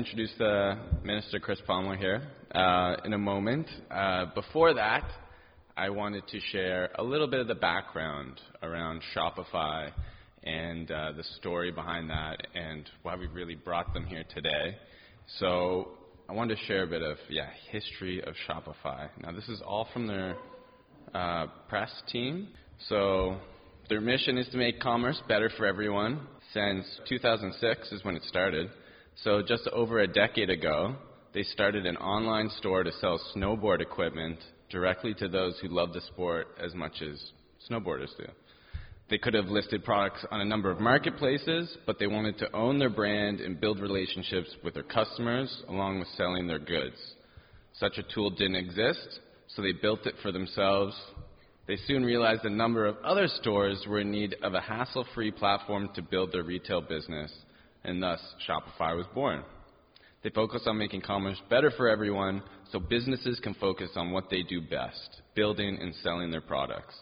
introduce the Minister Chris Palmer here uh, in a moment. Uh, before that, I wanted to share a little bit of the background around Shopify and uh, the story behind that and why we really brought them here today. So I wanted to share a bit of yeah history of Shopify. Now this is all from their uh, press team. So their mission is to make commerce better for everyone. Since 2006 is when it started. So just over a decade ago, they started an online store to sell snowboard equipment directly to those who love the sport as much as snowboarders do. They could have listed products on a number of marketplaces, but they wanted to own their brand and build relationships with their customers along with selling their goods. Such a tool didn't exist, so they built it for themselves. They soon realized a number of other stores were in need of a hassle free platform to build their retail business and thus Shopify was born. They focus on making commerce better for everyone so businesses can focus on what they do best, building and selling their products.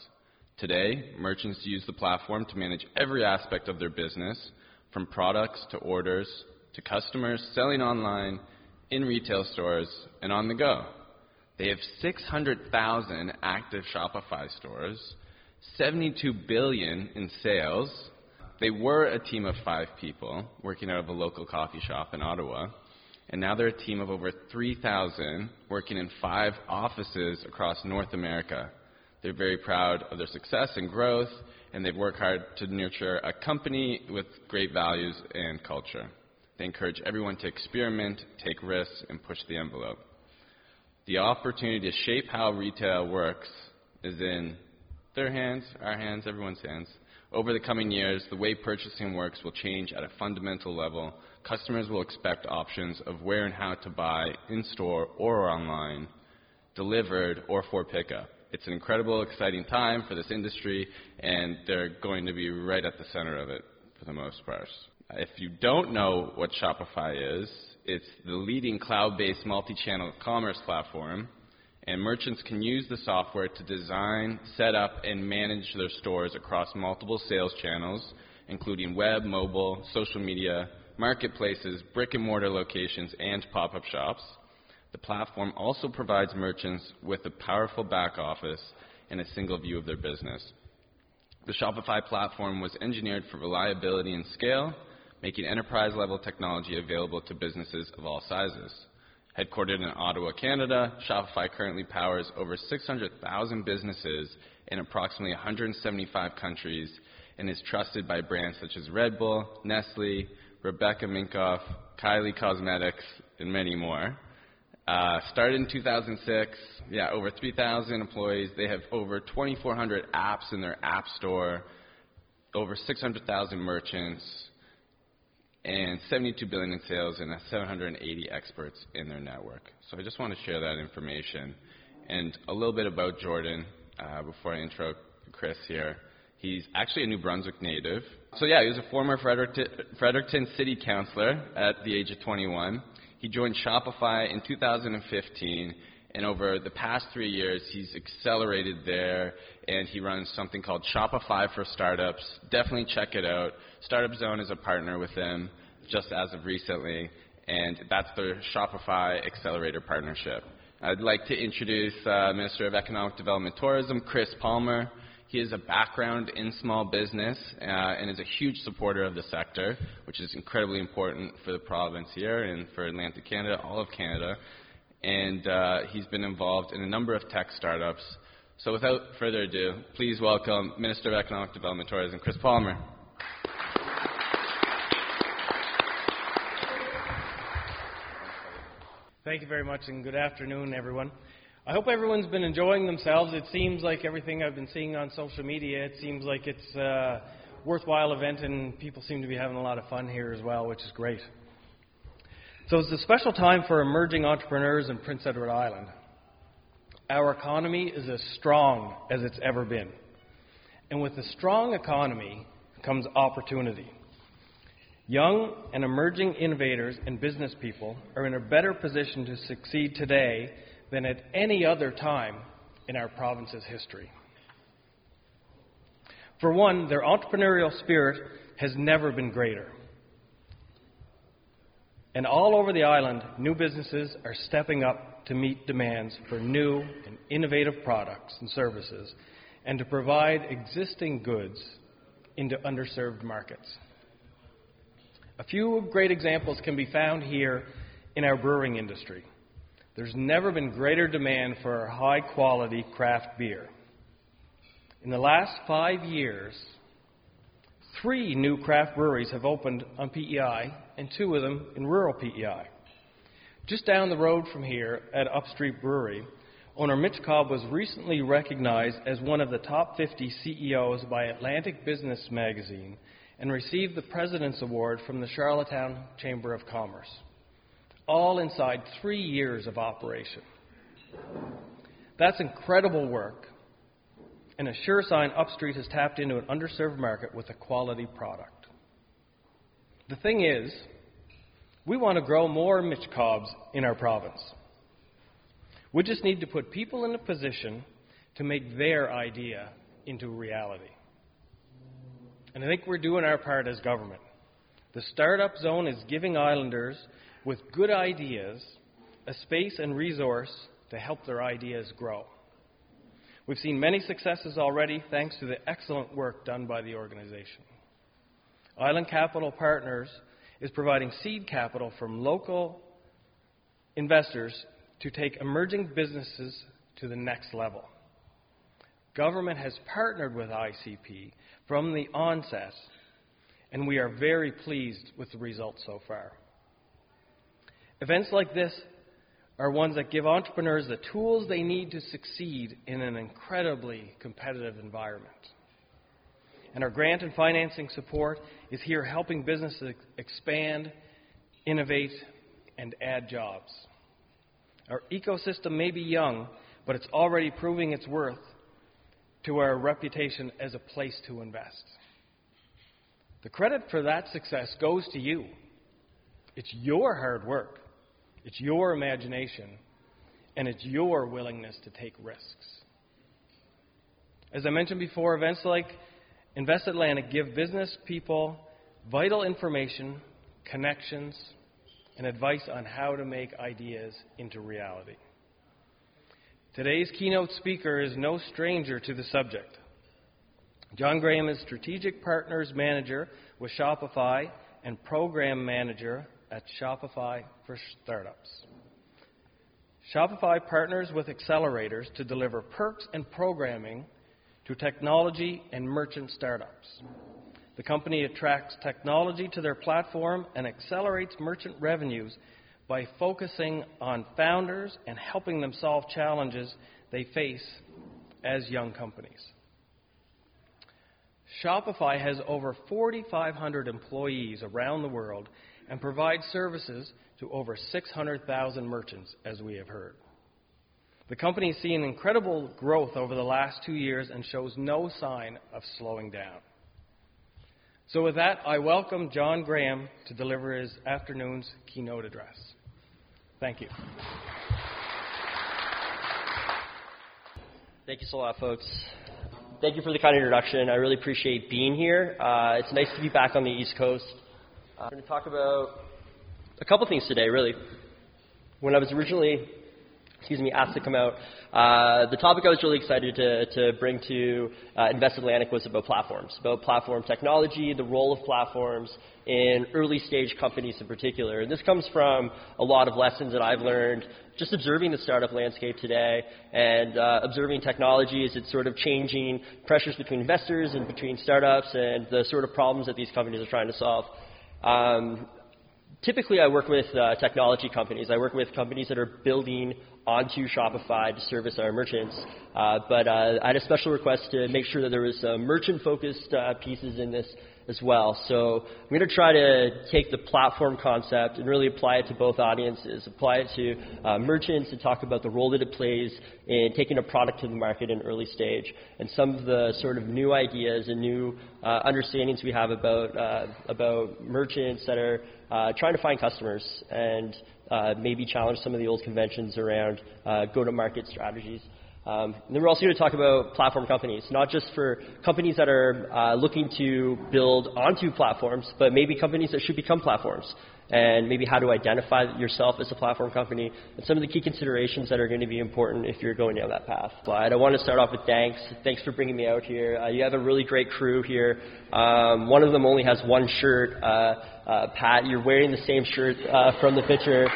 Today, merchants use the platform to manage every aspect of their business, from products to orders to customers selling online, in retail stores, and on the go. They have 600,000 active Shopify stores, 72 billion in sales, they were a team of five people working out of a local coffee shop in Ottawa, and now they're a team of over 3,000 working in five offices across North America. They're very proud of their success and growth, and they've worked hard to nurture a company with great values and culture. They encourage everyone to experiment, take risks, and push the envelope. The opportunity to shape how retail works is in their hands, our hands, everyone's hands. Over the coming years, the way purchasing works will change at a fundamental level. Customers will expect options of where and how to buy in-store or online, delivered or for pickup. It's an incredible, exciting time for this industry, and they're going to be right at the center of it for the most part. If you don't know what Shopify is, it's the leading cloud-based multi-channel commerce platform and merchants can use the software to design, set up, and manage their stores across multiple sales channels, including web, mobile, social media, marketplaces, brick-and-mortar locations, and pop-up shops. The platform also provides merchants with a powerful back office and a single view of their business. The Shopify platform was engineered for reliability and scale, making enterprise-level technology available to businesses of all sizes. Headquartered in Ottawa, Canada, Shopify currently powers over 600,000 businesses in approximately 175 countries and is trusted by brands such as Red Bull, Nestle, Rebecca Minkoff, Kylie Cosmetics, and many more. Uh, started in 2006, yeah, over 3,000 employees. They have over 2,400 apps in their app store, over 600,000 merchants, and 72 billion in sales and 780 experts in their network. So I just want to share that information and a little bit about Jordan uh, before I intro Chris here. He's actually a New Brunswick native. So yeah, he was a former Fredericton, Fredericton City Councillor at the age of 21. He joined Shopify in 2015 and over the past three years, he's accelerated there, and he runs something called Shopify for Startups. Definitely check it out. Startup Zone is a partner with them just as of recently, and that's the Shopify Accelerator Partnership. I'd like to introduce uh, Minister of Economic Development Tourism, Chris Palmer. He has a background in small business uh, and is a huge supporter of the sector, which is incredibly important for the province here and for Atlantic Canada, all of Canada and uh, he's been involved in a number of tech startups. So without further ado, please welcome Minister of Economic Development Tourism, Chris Palmer. Thank you very much, and good afternoon, everyone. I hope everyone's been enjoying themselves. It seems like everything I've been seeing on social media, it seems like it's a worthwhile event, and people seem to be having a lot of fun here as well, which is great. So it's a special time for emerging entrepreneurs in Prince Edward Island. Our economy is as strong as it's ever been. And with a strong economy comes opportunity. Young and emerging innovators and business people are in a better position to succeed today than at any other time in our province's history. For one, their entrepreneurial spirit has never been greater. And all over the island, new businesses are stepping up to meet demands for new and innovative products and services and to provide existing goods into underserved markets. A few great examples can be found here in our brewing industry. There's never been greater demand for high quality craft beer. In the last five years, three new craft breweries have opened on PEI, and two of them in rural PEI. Just down the road from here at Upstreet Brewery, owner Mitch Cobb was recently recognized as one of the top 50 CEOs by Atlantic Business Magazine and received the President's Award from the Charlottetown Chamber of Commerce, all inside three years of operation. That's incredible work and a sure sign Upstreet has tapped into an underserved market with a quality product. The thing is, we want to grow more Mitch Cobbs in our province. We just need to put people in a position to make their idea into reality. And I think we're doing our part as government. The Startup Zone is giving islanders with good ideas a space and resource to help their ideas grow. We've seen many successes already thanks to the excellent work done by the organization. Island Capital Partners is providing seed capital from local investors to take emerging businesses to the next level. Government has partnered with ICP from the onset, and we are very pleased with the results so far. Events like this are ones that give entrepreneurs the tools they need to succeed in an incredibly competitive environment. And our grant and financing support is here helping businesses expand, innovate, and add jobs. Our ecosystem may be young, but it's already proving its worth to our reputation as a place to invest. The credit for that success goes to you. It's your hard work, it's your imagination, and it's your willingness to take risks. As I mentioned before, events like Invest Atlantic give business people vital information, connections, and advice on how to make ideas into reality. Today's keynote speaker is no stranger to the subject. Jordan Graham is Strategic Partners Manager with Shopify and Program Manager at Shopify for Startups. Shopify partners with accelerators to deliver perks and programming to technology and merchant startups. The company attracts technology to their platform and accelerates merchant revenues by focusing on founders and helping them solve challenges they face as young companies. Shopify has over 4,500 employees around the world and provides services to over 600,000 merchants, as we have heard. The company has seen incredible growth over the last two years and shows no sign of slowing down. So, with that, I welcome Jordan Graham to deliver his afternoon's keynote address. Thank you. Thank you so much, folks. Thank you for the kind introduction. I really appreciate being here. Uh, it's nice to be back on the East Coast. Uh, I'm going to talk about a couple things today, really. When I was originally excuse me, asked to come out. Uh, the topic I was really excited to, to bring to uh, Invest Atlantic was about platforms, about platform technology, the role of platforms in early stage companies in particular. And this comes from a lot of lessons that I've learned just observing the startup landscape today and uh, observing technology as it's sort of changing pressures between investors and between startups and the sort of problems that these companies are trying to solve. Um, typically, I work with uh, technology companies. I work with companies that are building onto Shopify to service our merchants. Uh, but uh, I had a special request to make sure that there was merchant-focused uh, pieces in this as well. So I'm going to try to take the platform concept and really apply it to both audiences, apply it to uh, merchants and talk about the role that it plays in taking a product to the market in early stage and some of the sort of new ideas and new uh, understandings we have about, uh, about merchants that are uh, trying to find customers and uh, maybe challenge some of the old conventions around uh, go-to-market strategies. Um, then we're also going to talk about platform companies, not just for companies that are uh, looking to build onto platforms, but maybe companies that should become platforms. and maybe how to identify yourself as a platform company, and some of the key considerations that are going to be important if you're going down that path. But I want to start off with thanks. Thanks for bringing me out here. Uh, you have a really great crew here. Um, one of them only has one shirt. Uh, uh, Pat, you're wearing the same shirt uh, from the picture.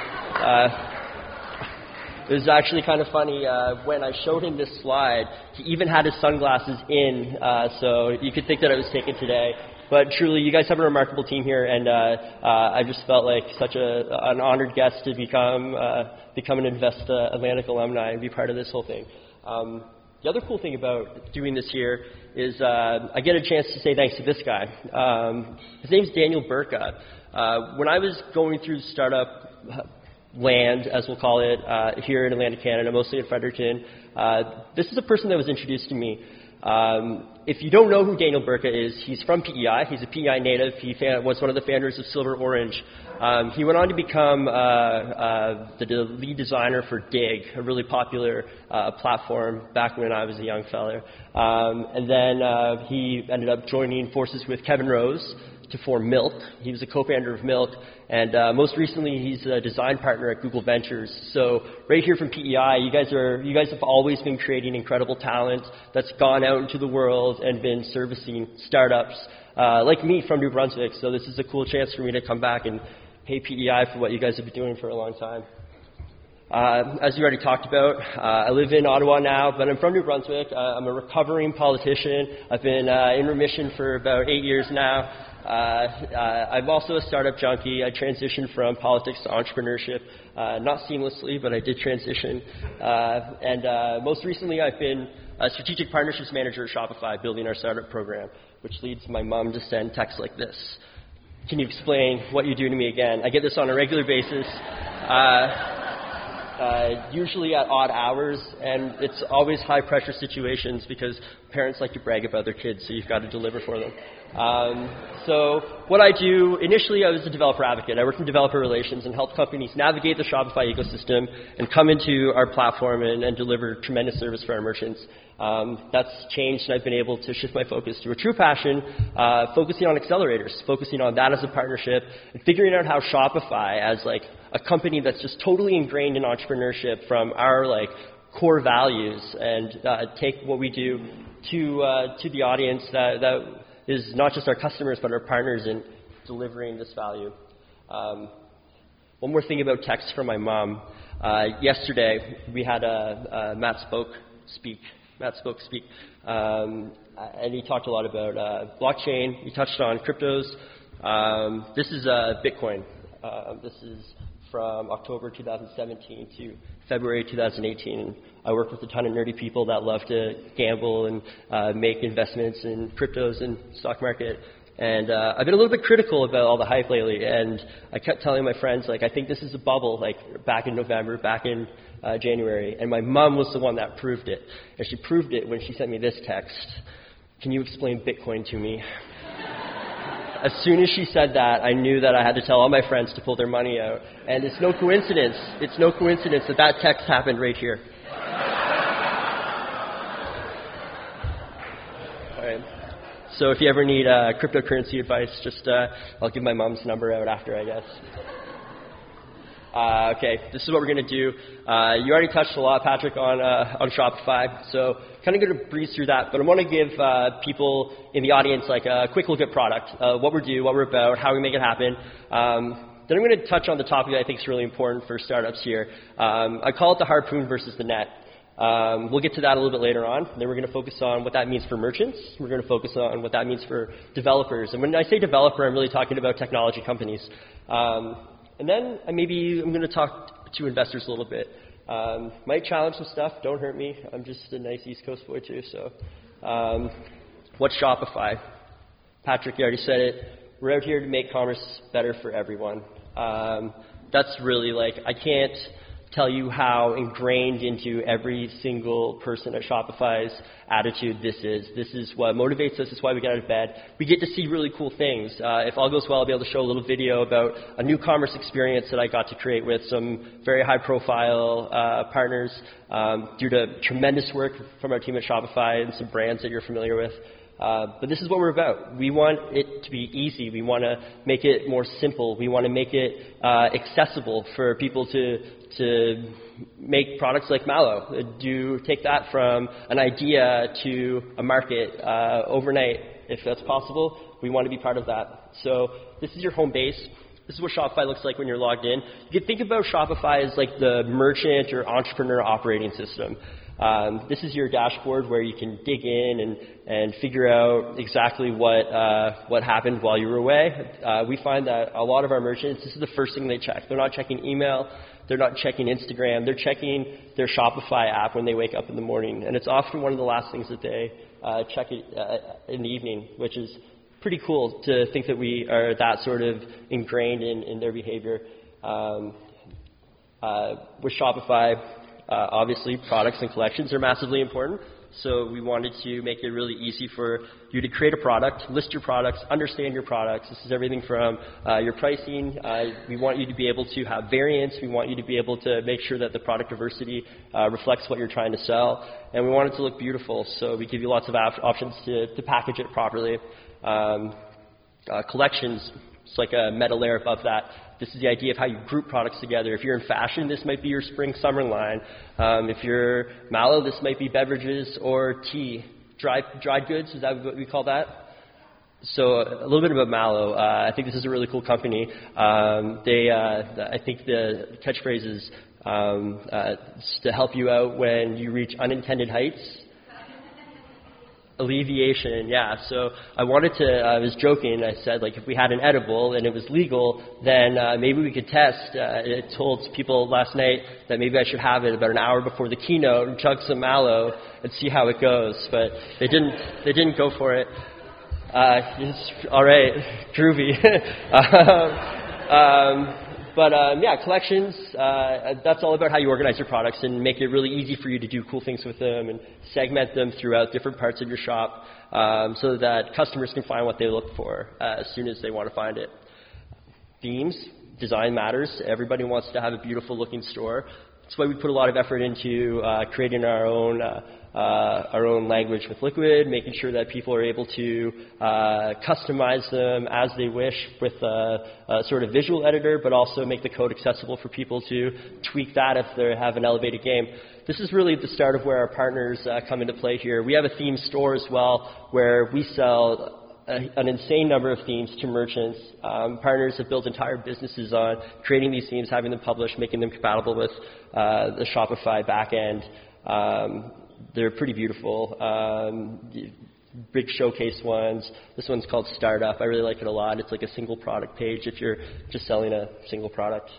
It was actually kind of funny uh, when I showed him this slide. He even had his sunglasses in, uh, so you could think that it was taken today. But truly, you guys have a remarkable team here, and uh, uh, I just felt like such a, an honored guest to become uh, become an Invest uh, Atlantic alumni and be part of this whole thing. Um, the other cool thing about doing this here is uh, I get a chance to say thanks to this guy. Um, his name's Daniel Burka. Uh, when I was going through startup land, as we'll call it, uh, here in Atlantic Canada, mostly in Fredericton. Uh, this is a person that was introduced to me. Um, if you don't know who Daniel Burka is, he's from PEI. He's a PEI native. He was one of the founders of Silver Orange. Um, he went on to become uh, uh, the lead designer for Digg, a really popular uh, platform back when I was a young fellow. Um, and then uh, he ended up joining forces with Kevin Rose, to form Milk. He was a co-founder of Milk, and uh, most recently he's a design partner at Google Ventures. So right here from PEI, you guys are you guys have always been creating incredible talent that's gone out into the world and been servicing startups uh, like me from New Brunswick. So this is a cool chance for me to come back and pay PEI for what you guys have been doing for a long time. Uh, as you already talked about, uh, I live in Ottawa now, but I'm from New Brunswick. Uh, I'm a recovering politician. I've been uh, in remission for about eight years now. Uh, uh, I'm also a startup junkie. I transitioned from politics to entrepreneurship, uh, not seamlessly, but I did transition. Uh, and uh, most recently, I've been a strategic partnerships manager at Shopify, building our startup program, which leads my mom to send texts like this. Can you explain what you do to me again? I get this on a regular basis. Uh, uh, usually at odd hours, and it's always high pressure situations because parents like to brag about their kids, so you've got to deliver for them. Um, so what I do, initially I was a developer advocate. I worked in developer relations and helped companies navigate the Shopify ecosystem and come into our platform and, and deliver tremendous service for our merchants. Um, that's changed and I've been able to shift my focus to a true passion, uh, focusing on accelerators, focusing on that as a partnership, and figuring out how Shopify as like a company that's just totally ingrained in entrepreneurship from our like core values and uh, take what we do to, uh, to the audience that, that is not just our customers but our partners in delivering this value. Um, one more thing about text from my mom. Uh, yesterday we had a, a Matt Spoke speak. Matt Spoke speak, um, and he talked a lot about uh, blockchain. He touched on cryptos. Um, this is uh, Bitcoin. Uh, this is from October 2017 to February 2018. I work with a ton of nerdy people that love to gamble and uh, make investments in cryptos and stock market. And uh, I've been a little bit critical about all the hype lately, and I kept telling my friends, like, I think this is a bubble, like, back in November, back in uh, January. And my mom was the one that proved it. And she proved it when she sent me this text Can you explain Bitcoin to me? As soon as she said that, I knew that I had to tell all my friends to pull their money out. And it's no coincidence, it's no coincidence that that text happened right here. So if you ever need uh, cryptocurrency advice, just uh, I'll give my mom's number out after, I guess. Uh, okay, this is what we're going to do. Uh, you already touched a lot, Patrick, on, uh, on Shopify, so kind of going to breeze through that. But I want to give uh, people in the audience like a quick look at product, uh, what we do, what we're about, how we make it happen. Um, then I'm going to touch on the topic I think is really important for startups here. Um, I call it the harpoon versus the net. Um, we'll get to that a little bit later on. Then we're going to focus on what that means for merchants. We're going to focus on what that means for developers. And when I say developer, I'm really talking about technology companies. Um, and then uh, maybe I'm going to talk to investors a little bit. Um, might challenge some stuff. Don't hurt me. I'm just a nice East Coast boy too. So, um, what's Shopify? Patrick, you already said it. We're out here to make commerce better for everyone. Um, that's really like I can't tell you how ingrained into every single person at Shopify's attitude this is. This is what motivates us. This is why we get out of bed. We get to see really cool things. Uh, if all goes well, I'll be able to show a little video about a new commerce experience that I got to create with some very high-profile uh, partners um, due to tremendous work from our team at Shopify and some brands that you're familiar with. Uh, but this is what we're about. We want it to be easy. We want to make it more simple. We want to make it uh, accessible for people to to make products like Mallow. Do take that from an idea to a market uh, overnight, if that's possible. We want to be part of that. So this is your home base. This is what Shopify looks like when you're logged in. You can think about Shopify as like the merchant or entrepreneur operating system. Um, this is your dashboard where you can dig in and, and figure out exactly what, uh, what happened while you were away. Uh, we find that a lot of our merchants, this is the first thing they check. They're not checking email, they're not checking Instagram, they're checking their Shopify app when they wake up in the morning. And it's often one of the last things that they uh, check it, uh, in the evening, which is pretty cool to think that we are that sort of ingrained in, in their behavior. Um, uh, with Shopify, uh, obviously, products and collections are massively important. So we wanted to make it really easy for you to create a product, list your products, understand your products. This is everything from uh, your pricing. Uh, we want you to be able to have variants. We want you to be able to make sure that the product diversity uh, reflects what you're trying to sell. And we want it to look beautiful. So we give you lots of op- options to, to package it properly. Um, uh, collections, it's like a meta layer above that. This is the idea of how you group products together. If you're in fashion, this might be your spring summer line. Um, if you're mallow, this might be beverages or tea. Dry, dried goods, is that what we call that? So a little bit about Mallow. Uh, I think this is a really cool company. Um, they, uh, I think the catchphrase is um, uh, to help you out when you reach unintended heights. Alleviation, yeah. So I wanted to, I was joking, I said, like, if we had an edible and it was legal, then uh, maybe we could test. Uh, I told people last night that maybe I should have it about an hour before the keynote and chug some mallow and see how it goes. But they didn't, they didn't go for it. Uh, it's, all right, groovy. um, but um, yeah, collections, uh, that's all about how you organize your products and make it really easy for you to do cool things with them and segment them throughout different parts of your shop um, so that customers can find what they look for uh, as soon as they want to find it. Themes, design matters. Everybody wants to have a beautiful looking store. That's why we put a lot of effort into uh, creating our own uh, uh, our own language with Liquid, making sure that people are able to uh, customize them as they wish with a, a, sort of visual editor, but also make the code accessible for people to tweak that if they have an elevated game. This is really the start of where our partners uh, come into play here. We have a theme store as well where we sell an insane number of themes to merchants. Um, partners have built entire businesses on creating these themes, having them published, making them compatible with uh, the Shopify backend. Um, they're pretty beautiful. Um, big showcase ones. This one's called Startup. I really like it a lot. It's like a single product page if you're just selling a single product.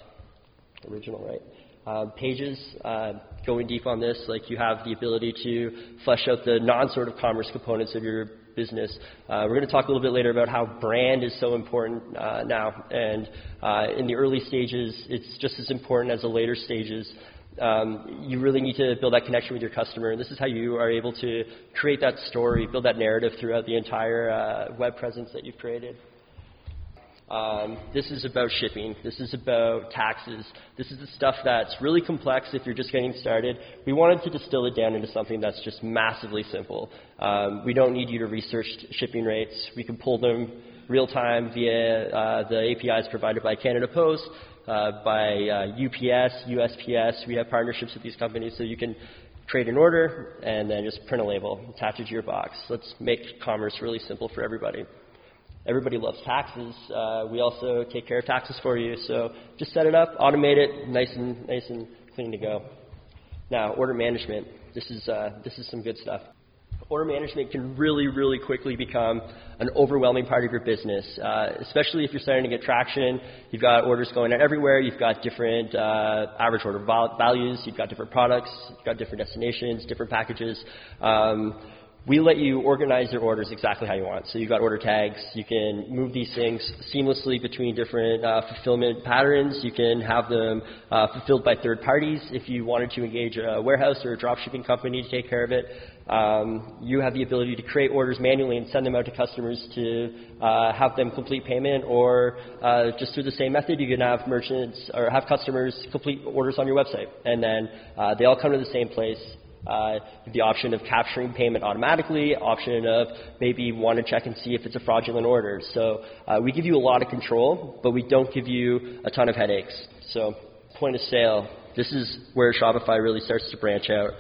Original, right? Uh, pages, uh, going deep on this, like you have the ability to flesh out the non sort of commerce components of your business. Uh, we're going to talk a little bit later about how brand is so important uh, now. And uh, in the early stages, it's just as important as the later stages um, you really need to build that connection with your customer. And this is how you are able to create that story, build that narrative throughout the entire uh, web presence that you've created. Um, this is about shipping. This is about taxes. This is the stuff that's really complex if you're just getting started. We wanted to distill it down into something that's just massively simple. Um, we don't need you to research shipping rates. We can pull them real time via uh, the APIs provided by Canada Post uh, by UPS, uh, USPS. We have partnerships with these companies, so you can create an order and then just print a label, attach it to your box. Let's make commerce really simple for everybody. Everybody loves taxes. Uh, we also take care of taxes for you. So just set it up, automate it, nice and nice and clean to go. Now, order management. This is uh, this is some good stuff order management can really, really quickly become an overwhelming part of your business, uh, especially if you're starting to get traction. You've got orders going out everywhere. You've got different uh, average order values. You've got different products. You've got different destinations, different packages. Um, we let you organize your orders exactly how you want. So you've got order tags. You can move these things seamlessly between different uh, fulfillment patterns. You can have them uh, fulfilled by third parties if you wanted to engage a warehouse or a dropshipping company to take care of it. Um, you have the ability to create orders manually and send them out to customers to uh, have them complete payment, or uh, just through the same method, you can have merchants or have customers complete orders on your website, and then uh, they all come to the same place uh, the option of capturing payment automatically, option of maybe want to check and see if it's a fraudulent order. So uh, we give you a lot of control, but we don't give you a ton of headaches. So point of sale, this is where Shopify really starts to branch out.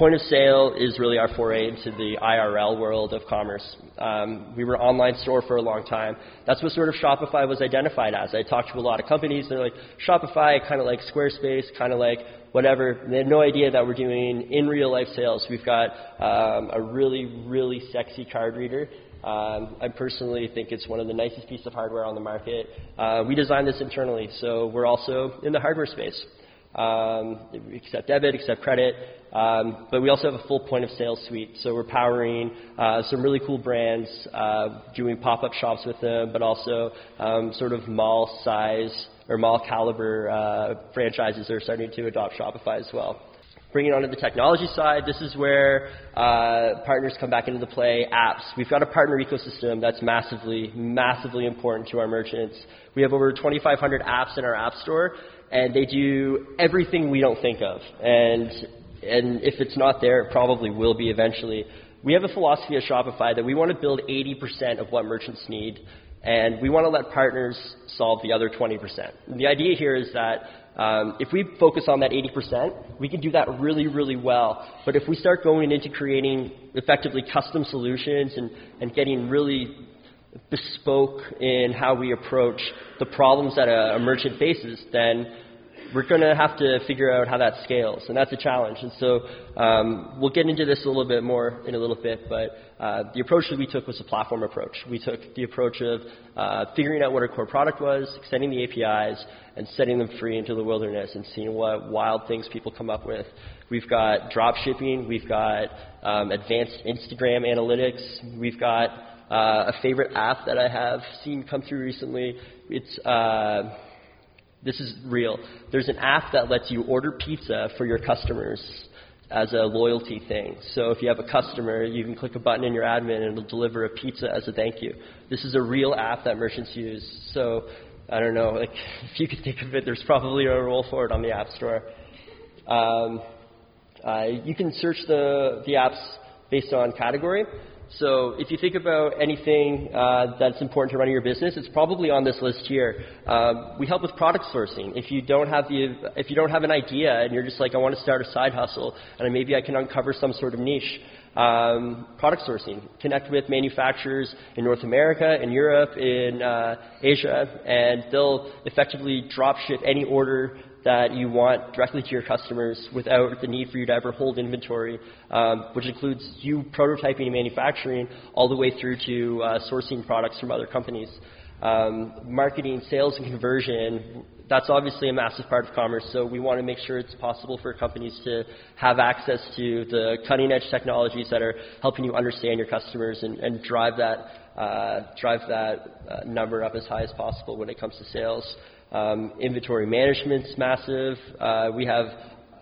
Point of sale is really our foray into the IRL world of commerce. Um, we were an online store for a long time. That's what sort of Shopify was identified as. I talked to a lot of companies. They're like, Shopify, kind of like Squarespace, kind of like whatever. They had no idea that we're doing in real life sales. We've got um, a really, really sexy card reader. Um, I personally think it's one of the nicest pieces of hardware on the market. Uh, we designed this internally, so we're also in the hardware space. Um, accept debit, accept credit, um, but we also have a full point of sale suite. So we're powering uh, some really cool brands, uh, doing pop-up shops with them, but also um, sort of mall size or mall caliber uh, franchises that are starting to adopt Shopify as well. Bringing on to the technology side, this is where uh, partners come back into the play. Apps. We've got a partner ecosystem that's massively, massively important to our merchants. We have over 2,500 apps in our app store, and they do everything we don't think of. And, and if it's not there, it probably will be eventually. We have a philosophy at Shopify that we want to build 80% of what merchants need, and we want to let partners solve the other 20%. And the idea here is that um, if we focus on that 80%, we can do that really, really well. But if we start going into creating effectively custom solutions and, and getting really bespoke in how we approach the problems that a, a merchant faces, then we're going to have to figure out how that scales, and that's a challenge. And so um, we'll get into this a little bit more in a little bit, but uh, the approach that we took was a platform approach. We took the approach of uh, figuring out what our core product was, extending the APIs, and setting them free into the wilderness and seeing what wild things people come up with. We've got drop shipping, we've got um, advanced Instagram analytics, we've got uh, a favorite app that I have seen come through recently. It's uh, this is real. There's an app that lets you order pizza for your customers as a loyalty thing. So if you have a customer, you can click a button in your admin and it'll deliver a pizza as a thank you. This is a real app that merchants use. So I don't know, like if you could think of it, there's probably a role for it on the App Store. Um, uh, you can search the the apps based on category. So if you think about anything uh, that's important to running your business, it's probably on this list here. Um, we help with product sourcing. If you don't have the, if you don't have an idea and you're just like, I want to start a side hustle, and maybe I can uncover some sort of niche. Um, product sourcing. Connect with manufacturers in North America, in Europe, in uh, Asia, and they'll effectively drop ship any order that you want directly to your customers without the need for you to ever hold inventory, um, which includes you prototyping and manufacturing all the way through to uh, sourcing products from other companies. Um, marketing, sales, and conversion, that's obviously a massive part of commerce, so we want to make sure it's possible for companies to have access to the cutting edge technologies that are helping you understand your customers and, and drive that, uh, drive that uh, number up as high as possible when it comes to sales. Um, inventory management's massive. Uh, we have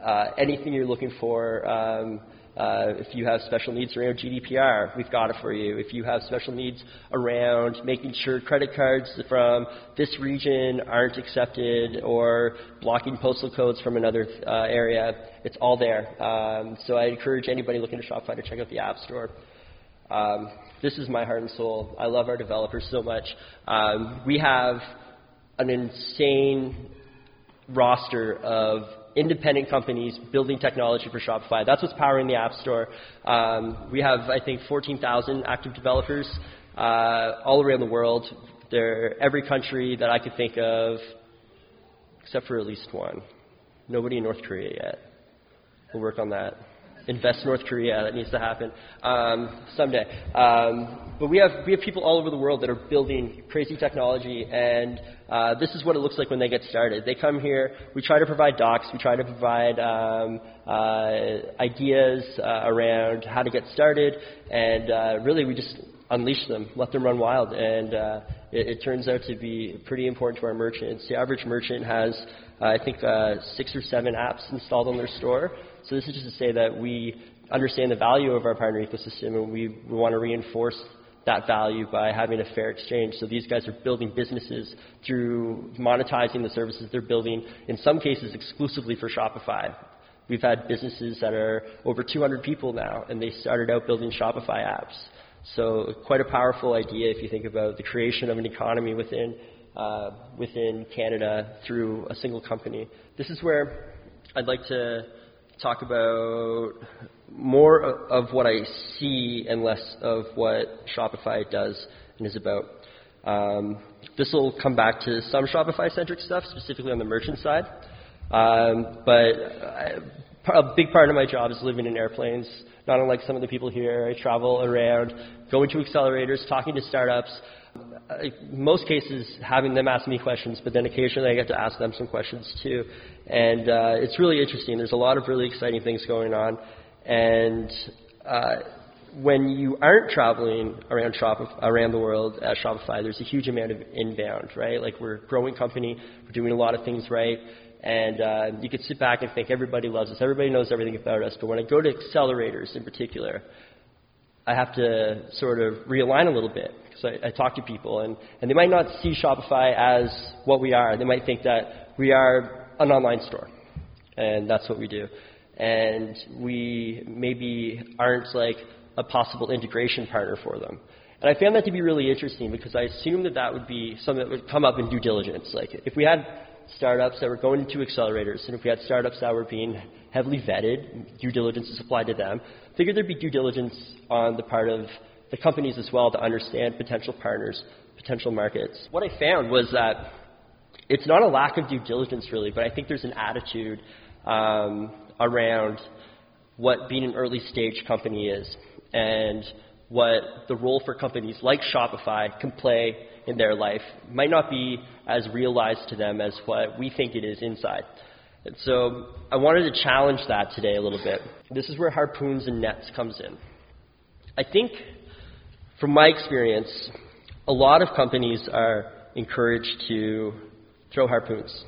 uh, anything you're looking for. Um, uh, if you have special needs around GDPR, we've got it for you. If you have special needs around making sure credit cards from this region aren't accepted or blocking postal codes from another uh, area, it's all there. Um, so I encourage anybody looking to Shopify to check out the App Store. Um, this is my heart and soul. I love our developers so much. Um, we have an insane roster of independent companies building technology for Shopify. That's what's powering the App Store. Um, we have, I think, 14,000 active developers uh, all around the world. They're every country that I could think of, except for at least one. Nobody in North Korea yet. We'll work on that invest North Korea. That needs to happen um, someday. Um, but we have we have people all over the world that are building crazy technology, and uh, this is what it looks like when they get started. They come here. We try to provide docs. We try to provide um, uh, ideas uh, around how to get started, and uh, really we just unleash them, let them run wild, and uh, it, it turns out to be pretty important to our merchants. The average merchant has, uh, I think, six or seven apps installed on their store. So this is just to say that we understand the value of our partner ecosystem and we, we want to reinforce that value by having a fair exchange. So these guys are building businesses through monetizing the services they're building, in some cases exclusively for Shopify. We've had businesses that are over 200 people now, and they started out building Shopify apps. So quite a powerful idea if you think about the creation of an economy within uh, within Canada through a single company. This is where I'd like to talk about more of what I see and less of what Shopify does and is about. Um, this will come back to some Shopify centric stuff, specifically on the merchant side. Um, but I, a big part of my job is living in airplanes, not unlike some of the people here. I travel around, going to accelerators, talking to startups. In most cases, having them ask me questions, but then occasionally I get to ask them some questions too. And uh, it's really interesting. There's a lot of really exciting things going on. And uh, when you aren't traveling around Shop around the world at Shopify, there's a huge amount of inbound, right? Like we're a growing company, we're doing a lot of things right, and uh, you could sit back and think everybody loves us, everybody knows everything about us. But when I go to accelerators in particular, I have to sort of realign a little bit because I, I talk to people, and, and they might not see Shopify as what we are. They might think that we are an online store, and that's what we do. And we maybe aren't like a possible integration partner for them. And I found that to be really interesting because I assumed that that would be something that would come up in due diligence. Like if we had startups that were going into accelerators, and if we had startups that were being heavily vetted, due diligence is applied to them, figured there'd be due diligence on the part of the companies as well to understand potential partners, potential markets. What I found was that it's not a lack of due diligence really, but I think there's an attitude um, around what being an early stage company is and what the role for companies like Shopify can play in their life might not be as realized to them as what we think it is inside. And so I wanted to challenge that today a little bit. This is where harpoons and nets comes in. I think from my experience, a lot of companies are encouraged to throw harpoons.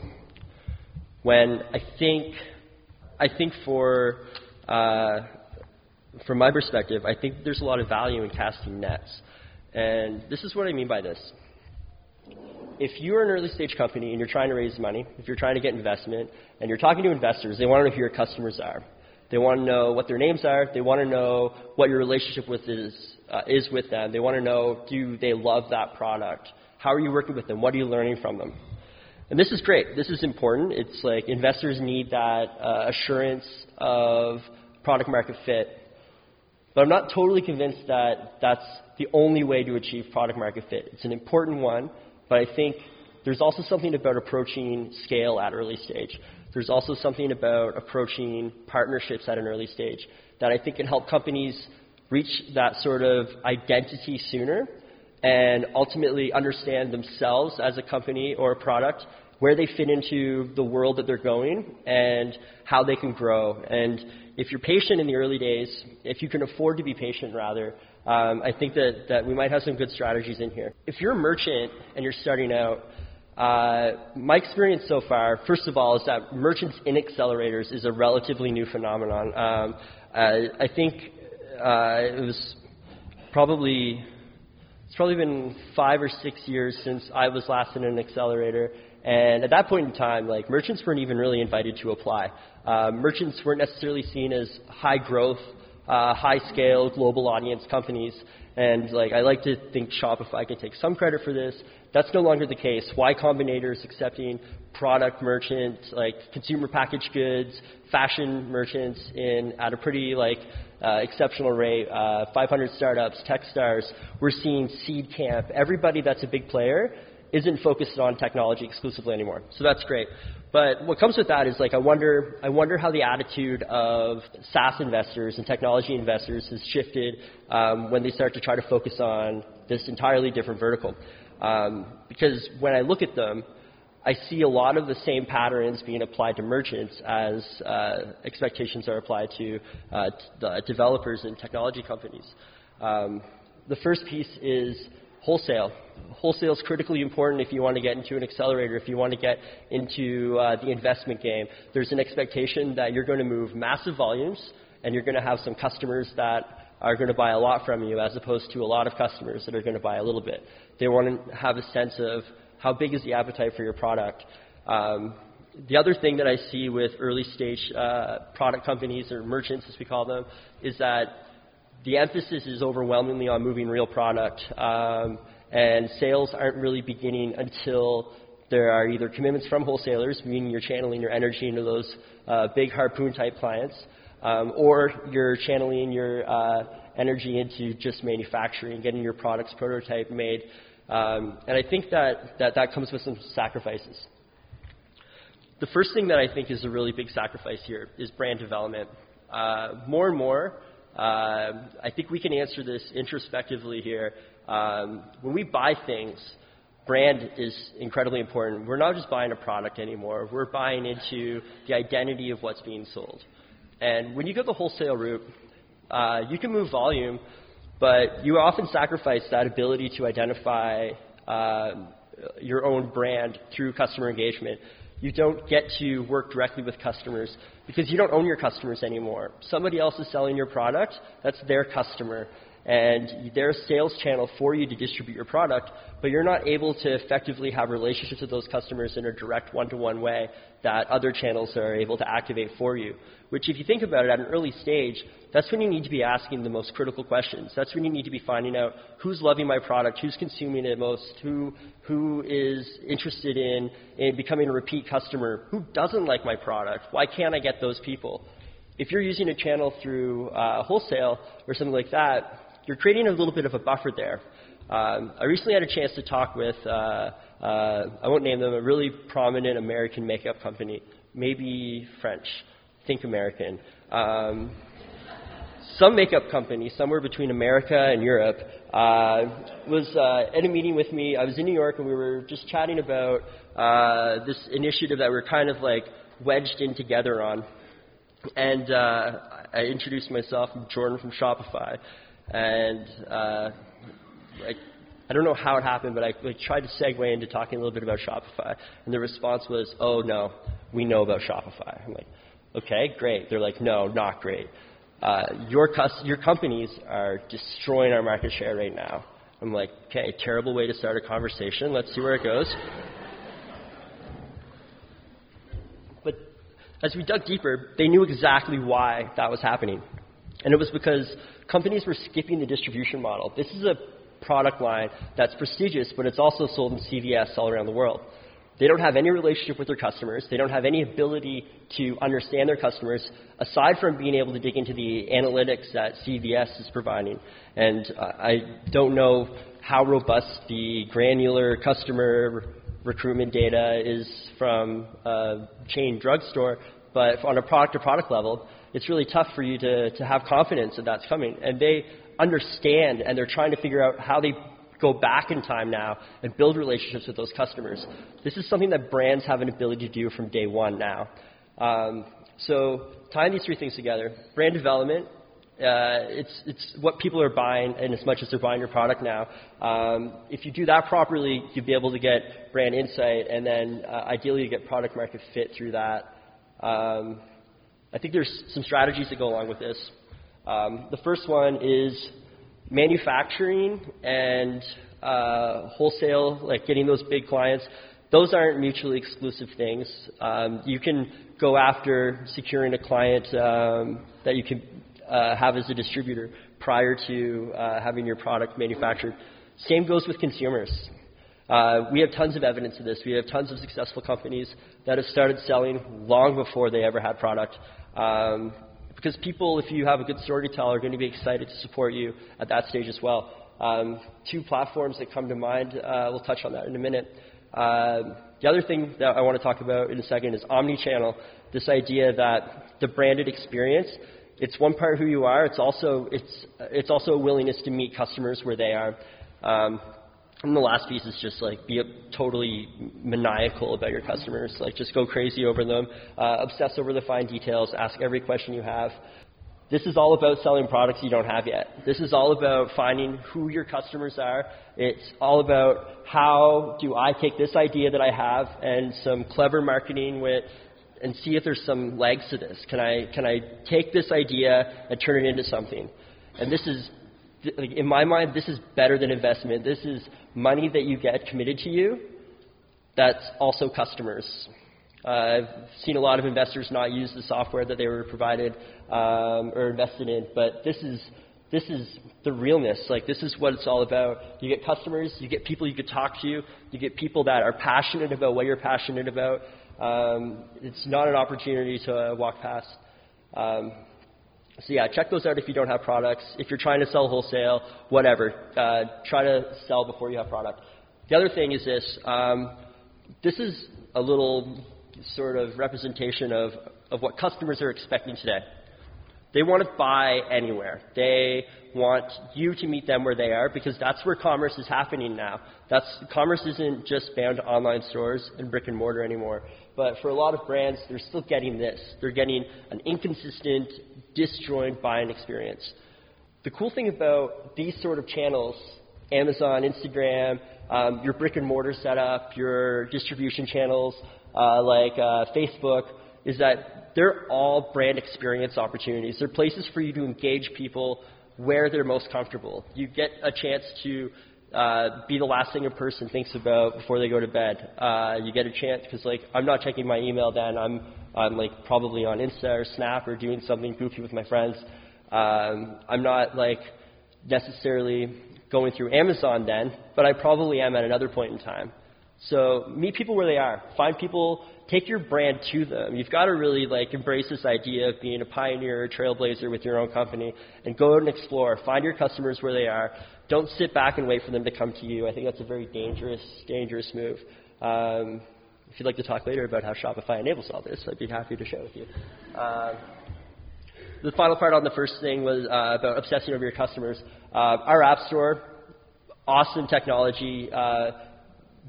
When I think, I think for uh, from my perspective, I think there's a lot of value in casting nets. And this is what I mean by this. If you're an early stage company and you're trying to raise money, if you're trying to get investment, and you're talking to investors, they want to know who your customers are. They want to know what their names are. They want to know what your relationship with is, uh, is with them. They want to know do they love that product? How are you working with them? What are you learning from them? And this is great. This is important. It's like investors need that uh, assurance of product market fit but I'm not totally convinced that that's the only way to achieve product market fit. It's an important one, but I think there's also something about approaching scale at early stage. There's also something about approaching partnerships at an early stage that I think can help companies reach that sort of identity sooner and ultimately understand themselves as a company or a product, where they fit into the world that they're going, and how they can grow. And if you're patient in the early days, if you can afford to be patient, rather, um, I think that, that we might have some good strategies in here. If you're a merchant and you're starting out, uh, my experience so far, first of all, is that merchants in accelerators is a relatively new phenomenon. Um, uh, I think uh, it was probably it's probably been five or six years since I was last in an accelerator, and at that point in time, like merchants weren't even really invited to apply. Uh, merchants weren't necessarily seen as high growth, uh, high scale, global audience companies. And like I like to think Shopify can take some credit for this. That's no longer the case. Y Combinator is accepting product merchants, like consumer packaged goods, fashion merchants in at a pretty like uh, exceptional rate. Uh, 500 startups, TechStars. We're seeing Seed Camp. Everybody that's a big player isn't focused on technology exclusively anymore. So that's great. But what comes with that is like I wonder I wonder how the attitude of SaaS investors and technology investors has shifted um, when they start to try to focus on this entirely different vertical. Um, because when I look at them, I see a lot of the same patterns being applied to merchants as uh, expectations are applied to uh, t- developers and technology companies. Um, the first piece is wholesale. Wholesale is critically important if you want to get into an accelerator, if you want to get into uh, the investment game. There's an expectation that you're going to move massive volumes and you're going to have some customers that are going to buy a lot from you as opposed to a lot of customers that are going to buy a little bit. They want to have a sense of how big is the appetite for your product. Um, the other thing that I see with early stage uh, product companies or merchants, as we call them, is that the emphasis is overwhelmingly on moving real product, um, and sales aren't really beginning until there are either commitments from wholesalers, meaning you're channeling your energy into those uh, big harpoon type clients, um, or you're channeling your uh, energy into just manufacturing, getting your products prototype made. Um, and I think that, that that comes with some sacrifices. The first thing that I think is a really big sacrifice here is brand development. Uh, more and more, uh, I think we can answer this introspectively here. Um, when we buy things, brand is incredibly important. We're not just buying a product anymore. We're buying into the identity of what's being sold. And when you go the wholesale route, uh, you can move volume, but you often sacrifice that ability to identify uh, your own brand through customer engagement. You don't get to work directly with customers because you don't own your customers anymore. Somebody else is selling your product, that's their customer and they're a sales channel for you to distribute your product, but you're not able to effectively have relationships with those customers in a direct one-to-one way that other channels are able to activate for you. Which, if you think about it at an early stage, that's when you need to be asking the most critical questions. That's when you need to be finding out who's loving my product, who's consuming it most, who, who is interested in, in becoming a repeat customer, who doesn't like my product, why can't I get those people? If you're using a channel through uh, wholesale or something like that, you're creating a little bit of a buffer there. Um, I recently had a chance to talk with, uh, uh, I won't name them, a really prominent American makeup company, maybe French, think American. Um, some makeup company, somewhere between America and Europe, uh, was uh, at a meeting with me. I was in New York and we were just chatting about uh, this initiative that we're kind of like wedged in together on. And uh, I introduced myself, I'm Jordan from Shopify. And uh, I, I don't know how it happened, but I tried to segue into talking a little bit about Shopify. And the response was, oh, no, we know about Shopify. I'm like, okay, great. They're like, no, not great. Uh, your, your companies are destroying our market share right now. I'm like, okay, terrible way to start a conversation. Let's see where it goes. But as we dug deeper, they knew exactly why that was happening. And it was because companies were skipping the distribution model. This is a product line that's prestigious, but it's also sold in CVS all around the world. They don't have any relationship with their customers. They don't have any ability to understand their customers, aside from being able to dig into the analytics that CVS is providing. And uh, I don't know how robust the granular customer recruitment data is from a chain drugstore, but on a product to product level, it's really tough for you to, to have confidence that that's coming. And they understand and they're trying to figure out how they go back in time now and build relationships with those customers. This is something that brands have an ability to do from day one now. Um, so tying these three things together, brand development, uh, it's, it's what people are buying and as much as they're buying your product now. Um, if you do that properly, you'll be able to get brand insight and then uh, ideally you get product market fit through that. Um, I think there's some strategies that go along with this. Um, the first one is manufacturing and uh, wholesale, like getting those big clients. Those aren't mutually exclusive things. Um, you can go after securing a client um, that you can uh, have as a distributor prior to uh, having your product manufactured. Same goes with consumers. Uh, we have tons of evidence of this. We have tons of successful companies that have started selling long before they ever had product. Um, because people, if you have a good story to tell, are going to be excited to support you at that stage as well. Um, two platforms that come to mind, uh, we'll touch on that in a minute. Uh, the other thing that I want to talk about in a second is omni-channel. This idea that the branded experience, it's one part who you are. It's also it's it's also a willingness to meet customers where they are. Um, and the last piece is just like be totally maniacal about your customers. Like just go crazy over them, uh, obsess over the fine details, ask every question you have. This is all about selling products you don't have yet. This is all about finding who your customers are. It's all about how do I take this idea that I have and some clever marketing with and see if there's some legs to this. Can I can I take this idea and turn it into something? And this is in my mind, this is better than investment. This is money that you get committed to you that's also customers. Uh, I've seen a lot of investors not use the software that they were provided um, or invested in, but this is this is the realness. Like this is what it's all about. You get customers, you get people you could talk to, you get people that are passionate about what you're passionate about. Um, it's not an opportunity to uh, walk past. Um, so yeah, check those out if you don't have products. If you're trying to sell wholesale, whatever, uh, try to sell before you have product. The other thing is this. Um, this is a little sort of representation of, of what customers are expecting today. They want to buy anywhere. They want you to meet them where they are because that's where commerce is happening now. That's, commerce isn't just bound to online stores and brick and mortar anymore. But for a lot of brands, they're still getting this. They're getting an inconsistent, disjoint buying experience. The cool thing about these sort of channels, Amazon, Instagram, um, your brick and mortar setup, your distribution channels uh, like uh, Facebook, is that they're all brand experience opportunities. They're places for you to engage people where they're most comfortable. You get a chance to uh, be the last thing a person thinks about before they go to bed. Uh, you get a chance because like I'm not checking my email then. I'm I'm like probably on Insta or Snap or doing something goofy with my friends. Um, I'm not like necessarily going through Amazon then, but I probably am at another point in time. So meet people where they are. Find people. Take your brand to them. You've got to really like embrace this idea of being a pioneer, a trailblazer with your own company, and go out and explore. Find your customers where they are. Don't sit back and wait for them to come to you. I think that's a very dangerous, dangerous move. Um, if you'd like to talk later about how Shopify enables all this, I'd be happy to share with you. Uh, the final part on the first thing was uh, about obsessing over your customers. Uh, our App Store, awesome technology. Uh,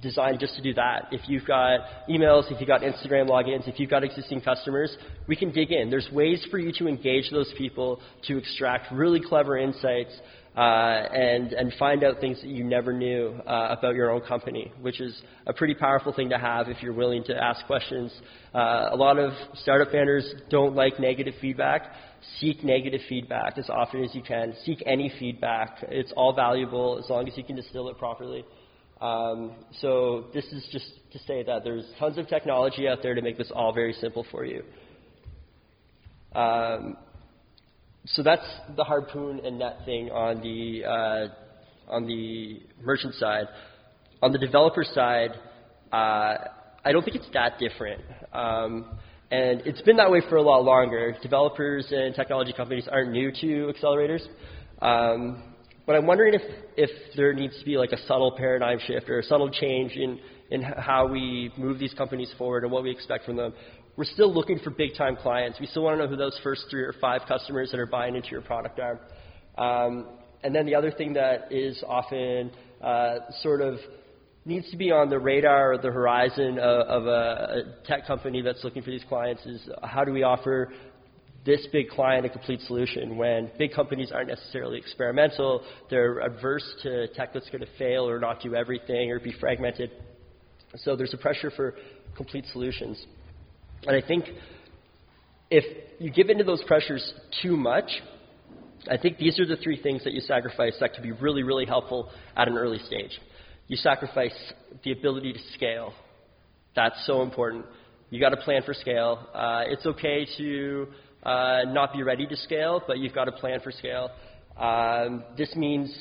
designed just to do that. If you've got emails, if you've got Instagram logins, if you've got existing customers, we can dig in. There's ways for you to engage those people, to extract really clever insights, uh, and, and find out things that you never knew uh, about your own company, which is a pretty powerful thing to have if you're willing to ask questions. Uh, a lot of startup founders don't like negative feedback. Seek negative feedback as often as you can. Seek any feedback. It's all valuable as long as you can distill it properly. Um, so this is just to say that there's tons of technology out there to make this all very simple for you. Um, so that's the harpoon and net thing on the uh, on the merchant side. On the developer side, uh, I don't think it's that different. Um, and it's been that way for a lot longer. Developers and technology companies aren't new to accelerators. Um, but I'm wondering if, if there needs to be like a subtle paradigm shift or a subtle change in, in how we move these companies forward and what we expect from them. We're still looking for big time clients. We still want to know who those first three or five customers that are buying into your product are. Um, and then the other thing that is often uh, sort of needs to be on the radar or the horizon of, of a, a tech company that's looking for these clients is how do we offer this big client a complete solution when big companies aren't necessarily experimental. They're adverse to tech that's going to fail or not do everything or be fragmented. So there's a pressure for complete solutions. And I think if you give into those pressures too much, I think these are the three things that you sacrifice that can be really, really helpful at an early stage. You sacrifice the ability to scale. That's so important. You got to plan for scale. Uh, it's okay to uh, not be ready to scale, but you've got to plan for scale. Um, this means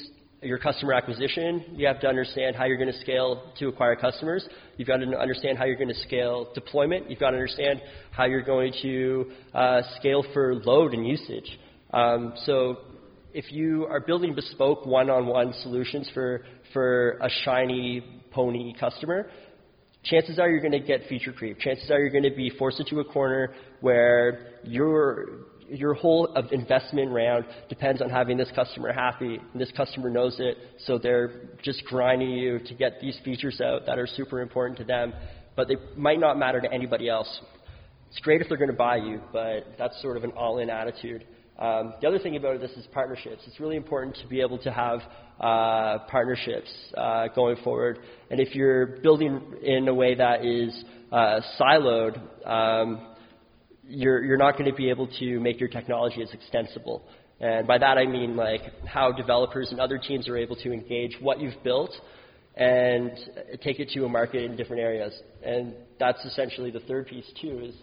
your customer acquisition. You have to understand how you're going to scale to acquire customers. You've got to understand how you're going to scale deployment. You've got to understand how you're going to uh, scale for load and usage. Um, so if you are building bespoke one-on-one solutions for, for a shiny pony customer, chances are you're going to get feature creep. Chances are you're going to be forced into a corner where your your whole investment round depends on having this customer happy, and this customer knows it, so they're just grinding you to get these features out that are super important to them, but they might not matter to anybody else. It's great if they're going to buy you, but that's sort of an all-in attitude. Um, the other thing about this is partnerships. It's really important to be able to have uh, partnerships uh, going forward. And if you're building in a way that is uh, siloed, um, you're, you're not going to be able to make your technology as extensible. And by that I mean like how developers and other teams are able to engage what you've built and take it to a market in different areas. And that's essentially the third piece too is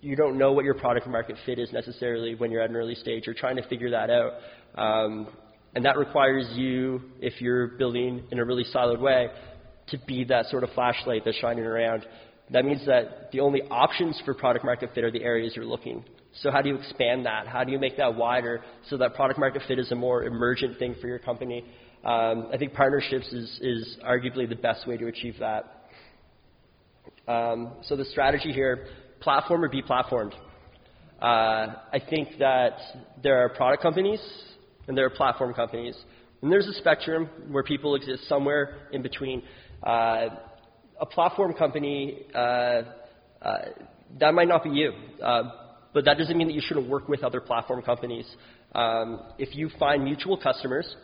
you don't know what your product market fit is necessarily when you're at an early stage. You're trying to figure that out. Um, and that requires you, if you're building in a really solid way, to be that sort of flashlight that's shining around. That means that the only options for product market fit are the areas you're looking. So how do you expand that? How do you make that wider so that product market fit is a more emergent thing for your company? Um, I think partnerships is, is arguably the best way to achieve that. Um, so the strategy here, platform or be platformed. Uh, I think that there are product companies and there are platform companies. And there's a spectrum where people exist somewhere in between. Uh, a platform company, uh, uh, that might not be you, uh, but that doesn't mean that you shouldn't work with other platform companies. Um, if you find mutual customers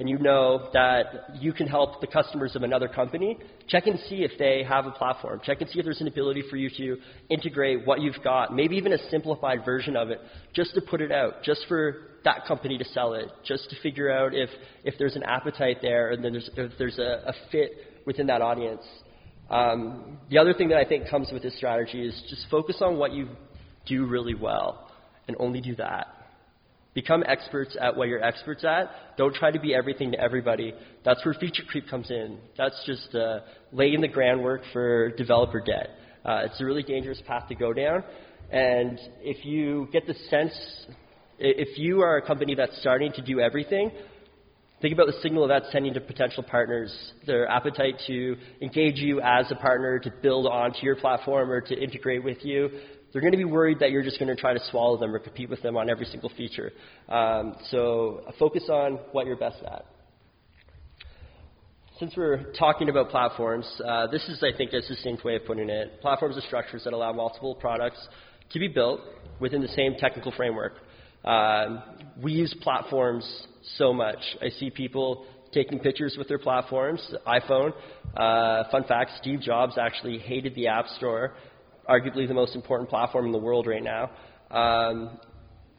and you know that you can help the customers of another company, check and see if they have a platform. Check and see if there's an ability for you to integrate what you've got, maybe even a simplified version of it, just to put it out, just for that company to sell it, just to figure out if, if there's an appetite there and then there's, if there's a, a fit within that audience. Um, the other thing that I think comes with this strategy is just focus on what you do really well and only do that. Become experts at what you're experts at. Don't try to be everything to everybody. That's where feature creep comes in. That's just uh, laying the groundwork for developer debt. Uh, it's a really dangerous path to go down. And if you get the sense, if you are a company that's starting to do everything, think about the signal that's sending to potential partners, their appetite to engage you as a partner, to build onto your platform or to integrate with you, they're going to be worried that you're just going to try to swallow them or compete with them on every single feature. Um, so focus on what you're best at. Since we're talking about platforms, uh, this is, I think, a succinct way of putting it. Platforms are structures that allow multiple products to be built within the same technical framework. Um, we use platforms so much. I see people taking pictures with their platforms. iPhone, uh, fun fact: Steve Jobs actually hated the App Store arguably the most important platform in the world right now. Um,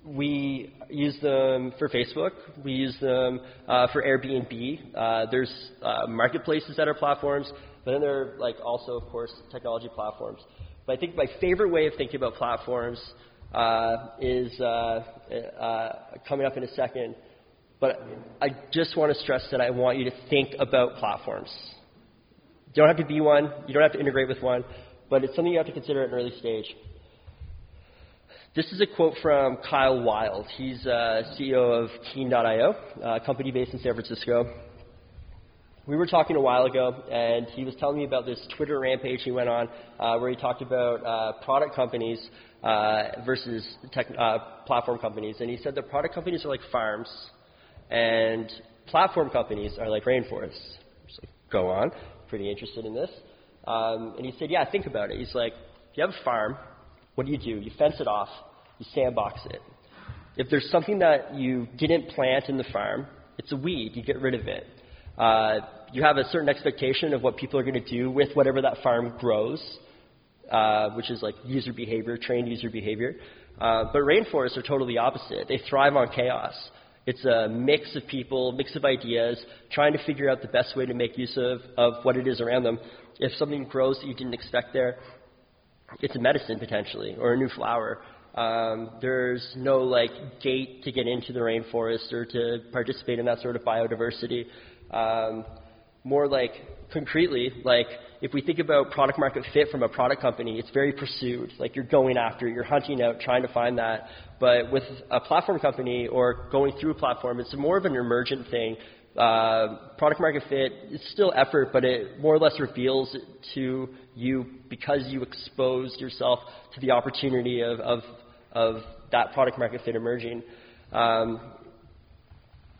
we use them for Facebook. We use them uh, for Airbnb. Uh, there's uh, marketplaces that are platforms, but then there are like also, of course, technology platforms. But I think my favorite way of thinking about platforms uh, is uh, uh, coming up in a second. But I just want to stress that I want you to think about platforms. You don't have to be one. You don't have to integrate with one but it's something you have to consider at an early stage. This is a quote from Kyle Wild. He's uh, CEO of Keen.io, a company based in San Francisco. We were talking a while ago, and he was telling me about this Twitter rampage he went on uh, where he talked about uh, product companies uh, versus tech, uh, platform companies. And he said the product companies are like farms, and platform companies are like rainforests. Go on. Pretty interested in this. Um, and he said, Yeah, think about it. He's like, If you have a farm, what do you do? You fence it off, you sandbox it. If there's something that you didn't plant in the farm, it's a weed, you get rid of it. Uh, you have a certain expectation of what people are going to do with whatever that farm grows, uh, which is like user behavior, trained user behavior. Uh, but rainforests are totally opposite. They thrive on chaos. It's a mix of people, mix of ideas, trying to figure out the best way to make use of, of what it is around them. If something grows that you didn't expect there, it's a medicine potentially, or a new flower. Um, there's no like gate to get into the rainforest or to participate in that sort of biodiversity. Um, more like concretely, like if we think about product market fit from a product company, it's very pursued. Like you're going after, you're hunting out, trying to find that. But with a platform company or going through a platform, it's more of an emergent thing uh, product market fit is still effort, but it more or less reveals to you because you exposed yourself to the opportunity of, of, of that product market fit emerging. Um,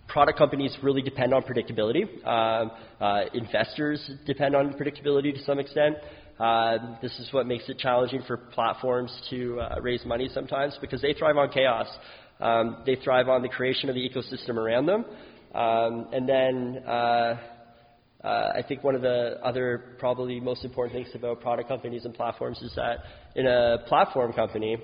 product companies really depend on predictability. Um, uh, investors depend on predictability to some extent. Uh, this is what makes it challenging for platforms to uh, raise money sometimes because they thrive on chaos. Um, they thrive on the creation of the ecosystem around them. Um, and then uh, uh, I think one of the other probably most important things about product companies and platforms is that in a platform company,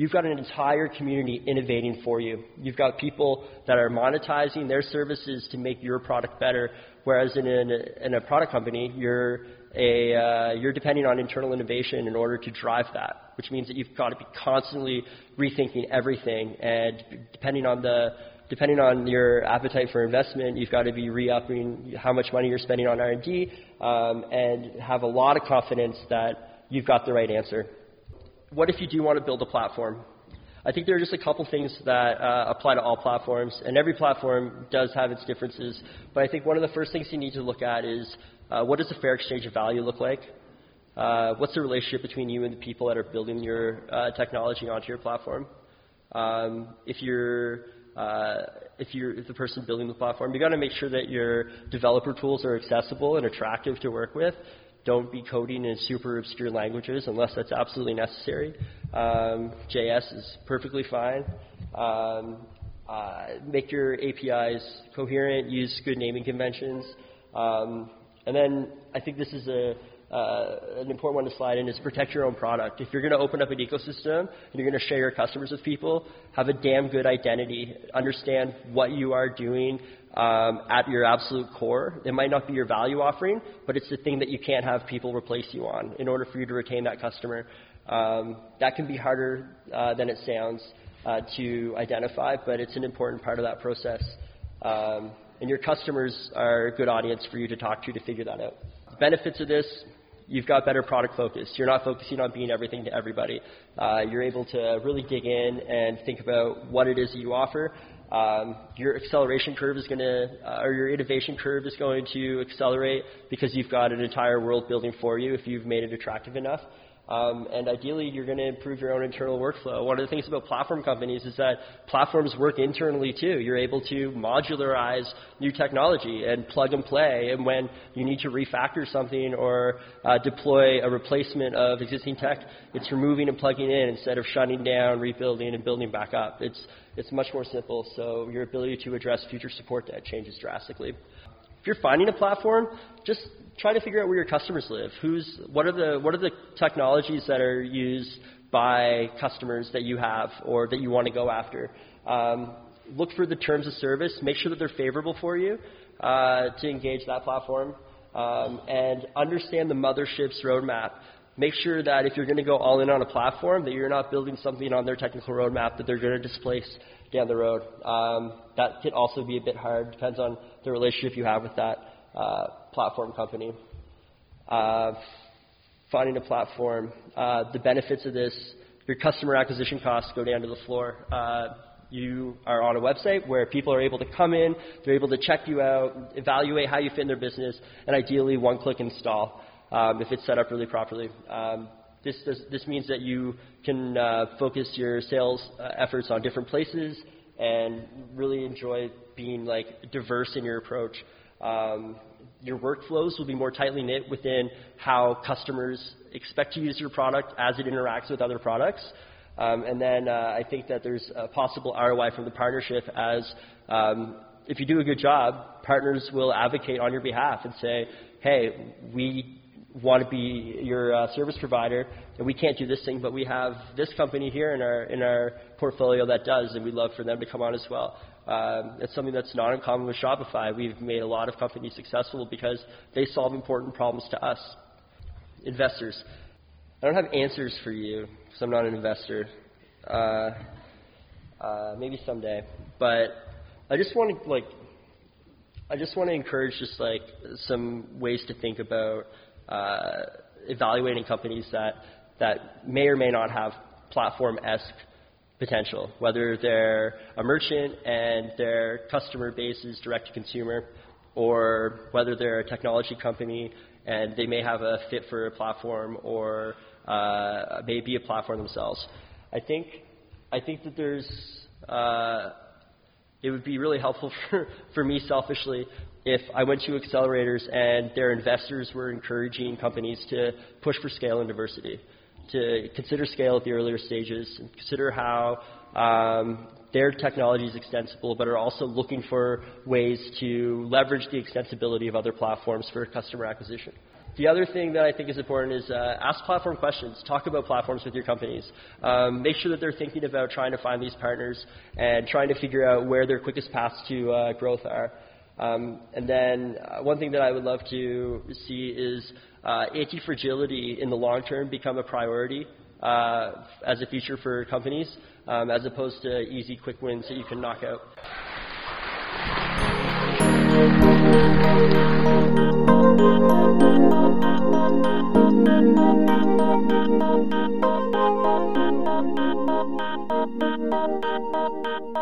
you've got an entire community innovating for you. You've got people that are monetizing their services to make your product better, whereas in, a, in a product company, you're, a, uh, you're depending on internal innovation in order to drive that, which means that you've got to be constantly rethinking everything, and depending on the depending on your appetite for investment, you've got to be re-upping how much money you're spending on R&D um, and have a lot of confidence that you've got the right answer. What if you do want to build a platform? I think there are just a couple things that uh, apply to all platforms, and every platform does have its differences. But I think one of the first things you need to look at is uh, what does a fair exchange of value look like? Uh, what's the relationship between you and the people that are building your uh, technology onto your platform? Um, if you're uh, if you're the person building the platform, you got to make sure that your developer tools are accessible and attractive to work with. Don't be coding in super obscure languages unless that's absolutely necessary. Um, JS is perfectly fine. Um, uh, make your APIs coherent. Use good naming conventions. Um, and then I think this is a uh, an important one to slide in is protect your own product. If you're going to open up an ecosystem and you're going to share your customers with people, have a damn good identity. Understand what you are doing um, at your absolute core. It might not be your value offering, but it's the thing that you can't have people replace you on in order for you to retain that customer. Um, that can be harder uh, than it sounds uh, to identify, but it's an important part of that process. Um, and your customers are a good audience for you to talk to to figure that out. Benefits of this, you've got better product focus. You're not focusing on being everything to everybody. Uh, you're able to really dig in and think about what it is that you offer. Um, your acceleration curve is going to, uh, or your innovation curve is going to accelerate because you've got an entire world building for you if you've made it attractive enough. Um, and ideally, you're going to improve your own internal workflow. One of the things about platform companies is that platforms work internally too. You're able to modularize new technology and plug and play. And when you need to refactor something or uh, deploy a replacement of existing tech, it's removing and plugging in instead of shutting down, rebuilding, and building back up. It's, it's much more simple. So your ability to address future support debt changes drastically. If you're finding a platform, just try to figure out where your customers live. Who's, what, are the, what are the technologies that are used by customers that you have or that you want to go after? Um, look for the terms of service. Make sure that they're favorable for you uh, to engage that platform. Um, and understand the mothership's roadmap. Make sure that if you're going to go all in on a platform, that you're not building something on their technical roadmap that they're going to displace down the road. Um, that can also be a bit hard. Depends on the relationship you have with that uh, platform company. Uh, finding a platform, uh, the benefits of this, your customer acquisition costs go down to the floor. Uh, you are on a website where people are able to come in, they're able to check you out, evaluate how you fit in their business, and ideally one click install um, if it's set up really properly. Um, this, does, this means that you can uh, focus your sales uh, efforts on different places and really enjoy being like diverse in your approach. Um, your workflows will be more tightly knit within how customers expect to use your product as it interacts with other products. Um, and then uh, I think that there's a possible ROI from the partnership as um, if you do a good job, partners will advocate on your behalf and say, hey, we want to be your uh, service provider, and we can't do this thing, but we have this company here in our in our portfolio that does, and we'd love for them to come on as well. Um, it's something that's not uncommon with Shopify. We've made a lot of companies successful because they solve important problems to us. Investors. I don't have answers for you because I'm not an investor. Uh, uh, maybe someday, but I just want to like I just want to encourage just like some ways to think about uh, evaluating companies that, that may or may not have platform-esque potential, whether they're a merchant and their customer base is direct to consumer, or whether they're a technology company and they may have a fit for a platform or uh, may be a platform themselves. I think, I think that there's, uh, it would be really helpful for, for me selfishly if I went to accelerators and their investors were encouraging companies to push for scale and diversity, to consider scale at the earlier stages, and consider how um, their technology is extensible, but are also looking for ways to leverage the extensibility of other platforms for customer acquisition. The other thing that I think is important is uh, ask platform questions. Talk about platforms with your companies. Um, make sure that they're thinking about trying to find these partners and trying to figure out where their quickest paths to uh, growth are. Um, and then uh, one thing that I would love to see is uh, anti-fragility in the long term become a priority uh, as a feature for companies, um, as opposed to easy, quick wins that you can knock out.